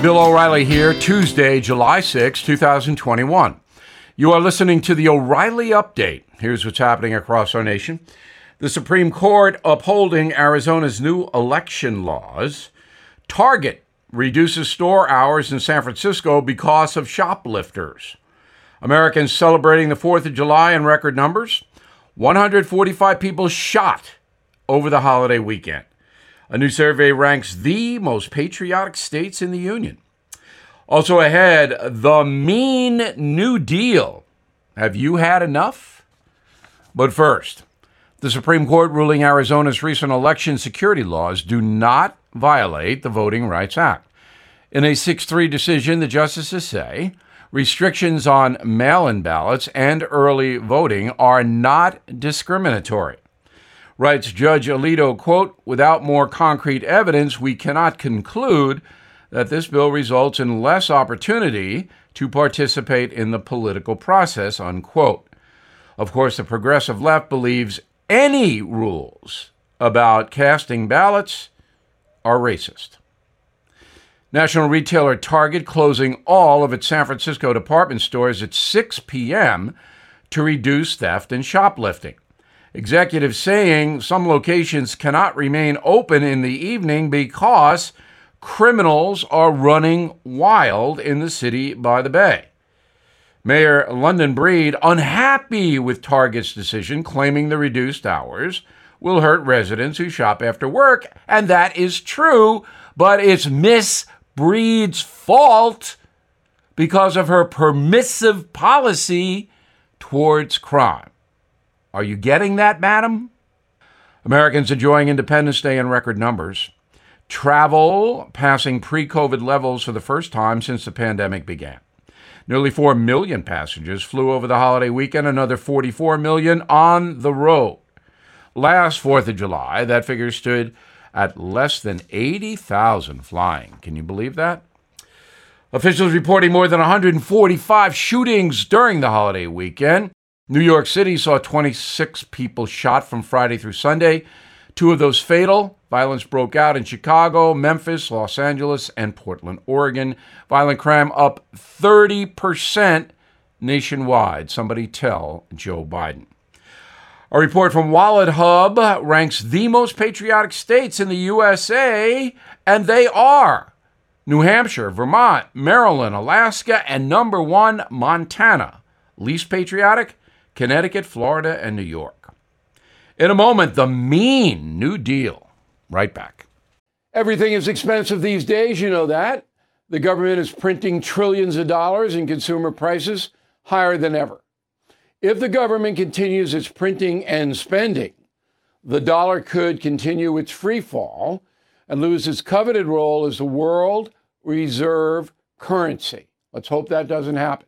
Bill O'Reilly here, Tuesday, July 6, 2021. You are listening to the O'Reilly Update. Here's what's happening across our nation. The Supreme Court upholding Arizona's new election laws. Target reduces store hours in San Francisco because of shoplifters. Americans celebrating the 4th of July in record numbers. 145 people shot over the holiday weekend. A new survey ranks the most patriotic states in the Union. Also ahead, the mean New Deal. Have you had enough? But first, the Supreme Court ruling Arizona's recent election security laws do not violate the Voting Rights Act. In a 6 3 decision, the justices say restrictions on mail in ballots and early voting are not discriminatory. Writes Judge Alito, quote, without more concrete evidence, we cannot conclude that this bill results in less opportunity to participate in the political process, unquote. Of course, the progressive left believes any rules about casting ballots are racist. National retailer Target closing all of its San Francisco department stores at 6 p.m. to reduce theft and shoplifting. Executives saying some locations cannot remain open in the evening because criminals are running wild in the city by the bay. Mayor London Breed, unhappy with Target's decision, claiming the reduced hours will hurt residents who shop after work. And that is true, but it's Miss Breed's fault because of her permissive policy towards crime. Are you getting that, madam? Americans enjoying Independence Day in record numbers. Travel passing pre COVID levels for the first time since the pandemic began. Nearly 4 million passengers flew over the holiday weekend, another 44 million on the road. Last 4th of July, that figure stood at less than 80,000 flying. Can you believe that? Officials reporting more than 145 shootings during the holiday weekend. New York City saw 26 people shot from Friday through Sunday. Two of those fatal. Violence broke out in Chicago, Memphis, Los Angeles, and Portland, Oregon. Violent crime up 30% nationwide. Somebody tell Joe Biden. A report from WalletHub ranks the most patriotic states in the USA, and they are New Hampshire, Vermont, Maryland, Alaska, and number one, Montana. Least patriotic? Connecticut, Florida, and New York. In a moment, the mean New Deal. Right back. Everything is expensive these days, you know that. The government is printing trillions of dollars and consumer prices higher than ever. If the government continues its printing and spending, the dollar could continue its free fall and lose its coveted role as the world reserve currency. Let's hope that doesn't happen.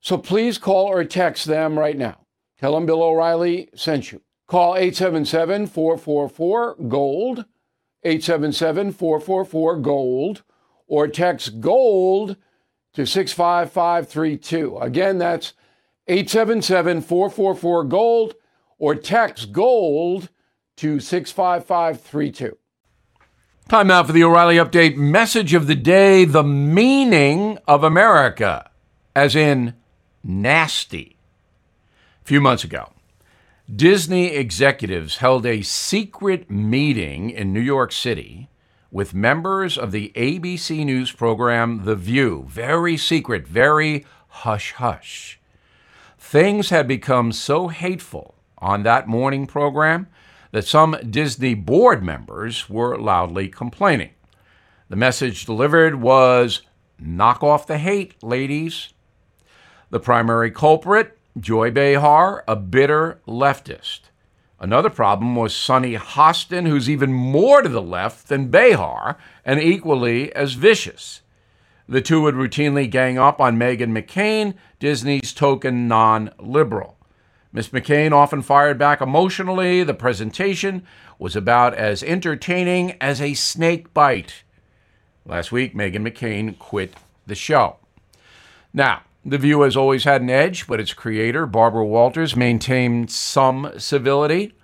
So please call or text them right now. Tell them Bill O'Reilly sent you. Call 877 444 GOLD, 877 444 GOLD, or text GOLD to 65532. Again, that's 877 444 GOLD, or text GOLD to 65532. Time now for the O'Reilly Update message of the day the meaning of America, as in nasty. A few months ago, Disney executives held a secret meeting in New York City with members of the ABC News program The View. Very secret, very hush hush. Things had become so hateful on that morning program that some Disney board members were loudly complaining. The message delivered was knock off the hate, ladies. The primary culprit, Joy Behar, a bitter leftist. Another problem was Sunny Hostin, who's even more to the left than Behar and equally as vicious. The two would routinely gang up on Meghan McCain, Disney's token non liberal. Miss McCain often fired back emotionally. The presentation was about as entertaining as a snake bite. Last week, Meghan McCain quit the show. Now, The View has always had an edge, but its creator, Barbara Walters, maintained some civility.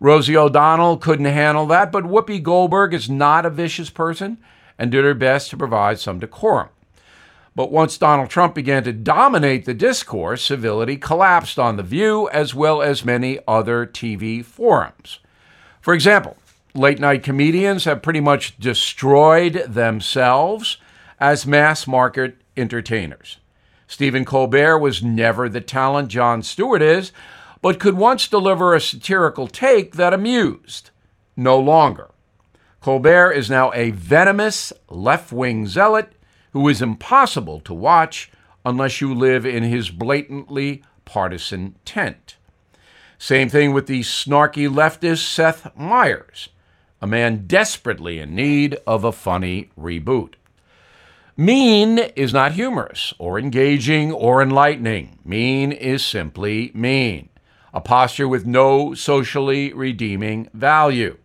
Rosie O'Donnell couldn't handle that, but Whoopi Goldberg is not a vicious person and did her best to provide some decorum. But once Donald Trump began to dominate the discourse, civility collapsed on The View as well as many other TV forums. For example, late night comedians have pretty much destroyed themselves as mass market entertainers. Stephen Colbert was never the talent Jon Stewart is, but could once deliver a satirical take that amused. No longer. Colbert is now a venomous left wing zealot who is impossible to watch unless you live in his blatantly partisan tent. Same thing with the snarky leftist Seth Meyers, a man desperately in need of a funny reboot. Mean is not humorous or engaging or enlightening. Mean is simply mean, a posture with no socially redeeming value.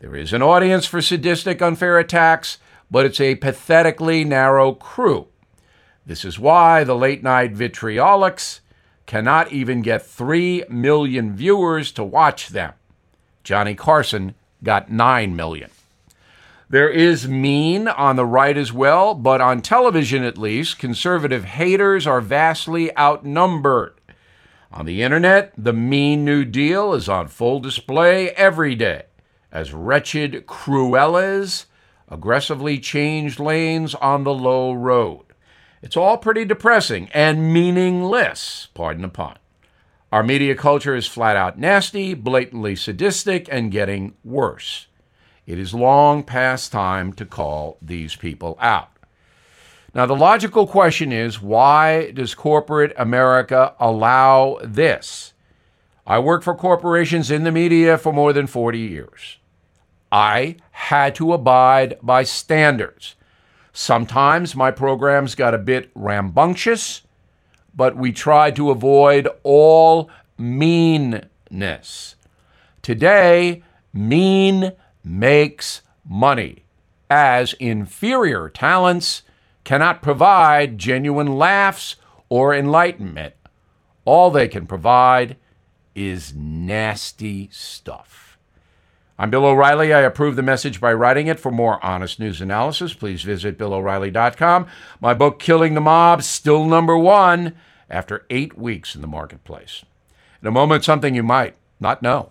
There is an audience for sadistic, unfair attacks, but it's a pathetically narrow crew. This is why the late night vitriolics cannot even get 3 million viewers to watch them. Johnny Carson got 9 million. There is mean on the right as well, but on television at least, conservative haters are vastly outnumbered. On the internet, the mean New Deal is on full display every day as wretched Cruellas aggressively change lanes on the low road. It's all pretty depressing and meaningless, pardon the pun. Our media culture is flat out nasty, blatantly sadistic, and getting worse. It is long past time to call these people out. Now, the logical question is why does corporate America allow this? I worked for corporations in the media for more than 40 years. I had to abide by standards. Sometimes my programs got a bit rambunctious, but we tried to avoid all meanness. Today, mean makes money, as inferior talents cannot provide genuine laughs or enlightenment. All they can provide is nasty stuff. I'm Bill O'Reilly. I approve the message by writing it. For more honest news analysis, please visit BillO'Reilly.com. My book, Killing the Mob, still number one after eight weeks in the marketplace. In a moment, something you might not know.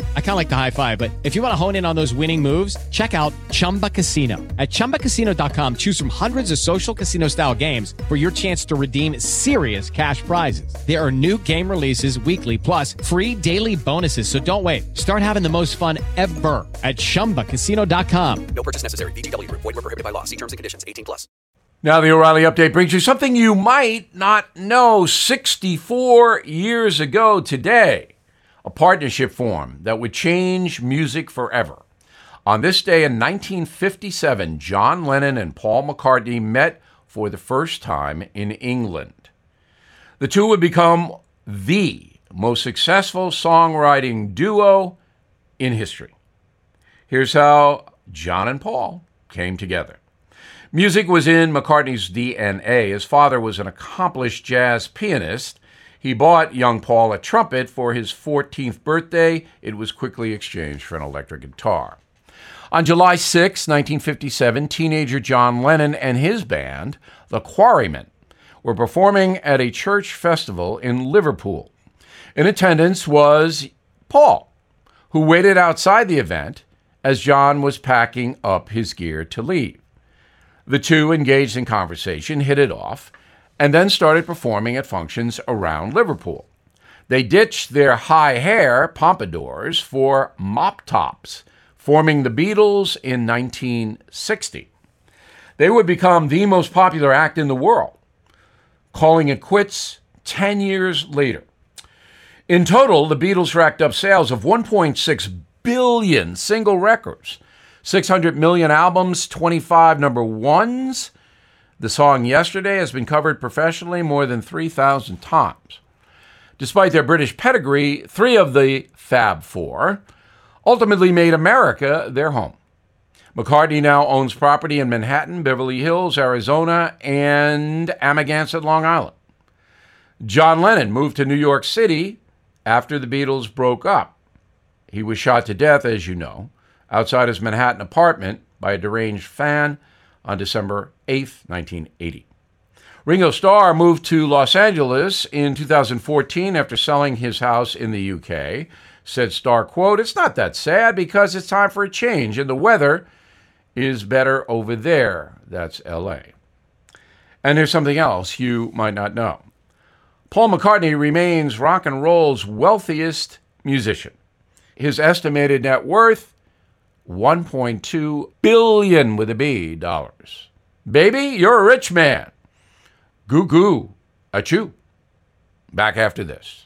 I kind of like the high five, but if you want to hone in on those winning moves, check out Chumba Casino. At ChumbaCasino.com, choose from hundreds of social casino style games for your chance to redeem serious cash prizes. There are new game releases weekly, plus free daily bonuses. So don't wait. Start having the most fun ever at ChumbaCasino.com. No purchase necessary. VGW Group. Void were prohibited by law. See terms and conditions. 18 plus. Now, the O'Reilly Update brings you something you might not know. 64 years ago today, a partnership formed that would change music forever. On this day in 1957, John Lennon and Paul McCartney met for the first time in England. The two would become the most successful songwriting duo in history. Here's how John and Paul came together. Music was in McCartney's DNA. His father was an accomplished jazz pianist. He bought young Paul a trumpet for his 14th birthday. It was quickly exchanged for an electric guitar. On July 6, 1957, teenager John Lennon and his band, the Quarrymen, were performing at a church festival in Liverpool. In attendance was Paul, who waited outside the event as John was packing up his gear to leave. The two engaged in conversation, hit it off, and then started performing at functions around Liverpool. They ditched their high hair pompadours for mop tops, forming the Beatles in 1960. They would become the most popular act in the world, calling it quits 10 years later. In total, the Beatles racked up sales of 1.6 billion single records, 600 million albums, 25 number ones. The song Yesterday has been covered professionally more than 3,000 times. Despite their British pedigree, three of the Fab Four ultimately made America their home. McCartney now owns property in Manhattan, Beverly Hills, Arizona, and Amagansett, Long Island. John Lennon moved to New York City after the Beatles broke up. He was shot to death, as you know, outside his Manhattan apartment by a deranged fan on December 8, 1980. Ringo Starr moved to Los Angeles in 2014 after selling his house in the UK. Said Starr, quote, It's not that sad because it's time for a change and the weather is better over there. That's LA. And here's something else you might not know. Paul McCartney remains rock and roll's wealthiest musician. His estimated net worth 1.2 billion with a B dollars. Baby, you're a rich man. Goo goo. Achoo. Back after this.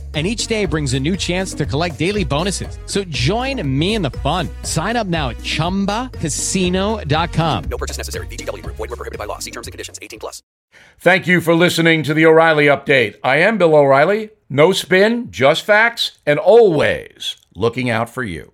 and each day brings a new chance to collect daily bonuses. So join me in the fun. Sign up now at ChumbaCasino.com. No purchase necessary. VGW Group. Void were prohibited by law. See terms and conditions. 18 plus. Thank you for listening to the O'Reilly Update. I am Bill O'Reilly. No spin, just facts, and always looking out for you.